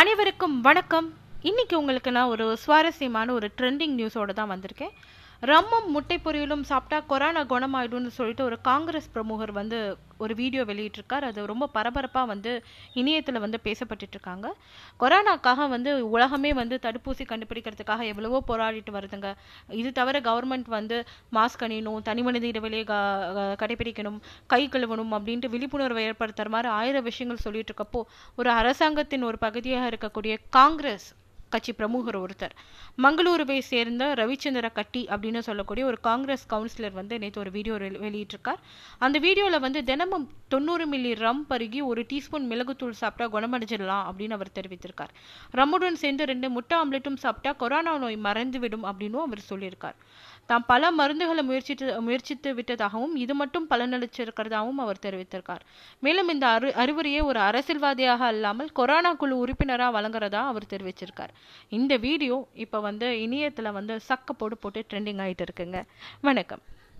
அனைவருக்கும் வணக்கம். இன்னைக்கு உங்களுக்கு நான் ஒரு சுவாரஸ்யமான ஒரு ட்ரெண்டிங் நியூஸோட தான் வந்திருக்கேன். ரம்மம் முட்டை பொரியலும் சாப்பிட்டா கொரோனா குணமாயிடும்னு சொல்லிட்டு ஒரு காங்கிரஸ் பிரமுகர் வந்து ஒரு வீடியோ வெளியிட்டிருக்கார். அது ரொம்ப பரபரப்பாக வந்து இணையத்தில் வந்து பேசப்பட்டுட்டு இருக்காங்க. கொரோனாக்காக வந்து உலகமே வந்து தடுப்பூசி கண்டுபிடிக்கிறதுக்காக எவ்வளவோ போராடிட்டு வருதுங்க. இது தவிர கவர்மெண்ட் வந்து மாஸ்க் அணியணும் தனி மனித இடைவெளியை கடைபிடிக்கணும் கை கழுவணும் அப்படின்ட்டு விழிப்புணர்வை ஏற்படுத்துற மாதிரி ஆயிரம் விஷயங்கள் சொல்லிட்டு இருக்கப்போ ஒரு அரசாங்கத்தின் ஒரு பகுதியாக இருக்கக்கூடிய காங்கிரஸ் கட்சி பிரமுகர் ஒருத்தர். மங்களூருவை சேர்ந்த ரவிச்சந்திர கட்டி அப்படின்னு சொல்லக்கூடிய ஒரு காங்கிரஸ் கவுன்சிலர் வந்து நேற்று ஒரு வீடியோ வெளியிட்டிருக்கார். அந்த வீடியோவில் வந்து தினமும் தொண்ணூறு மில்லி ரம் பருகி ஒரு டீஸ்பூன் மிளகுத்தூள் சாப்பிட்டா குணமடைஞ்சிடலாம் அப்படின்னு அவர் தெரிவித்திருக்கார். ரம்முடன் சேர்ந்து ரெண்டு முட்டை ஆம்லெட்டும் சாப்பிட்டா கொரோனா நோய் மறைந்துவிடும் அப்படின்னும் அவர் சொல்லியிருக்கார். தாம் பல மருந்துகளை முயற்சித்து முயற்சித்து விட்டதாகவும் இது மட்டும் பலனளிச்சிருக்கிறதாகவும் அவர் தெரிவித்திருக்கார். மேலும் இந்த அறி அறிவுரையை ஒரு அரசியல்வாதியாக அல்லாமல் கொரோனா குழு உறுப்பினராக வழங்குறதா அவர் தெரிவிச்சிருக்கார். இந்த வீடியோ இப்போ வந்து இணையத்தில் வந்து சக்க போடு போட்டு ட்ரெண்டிங் ஆயிட்டு இருக்குங்க. வணக்கம்.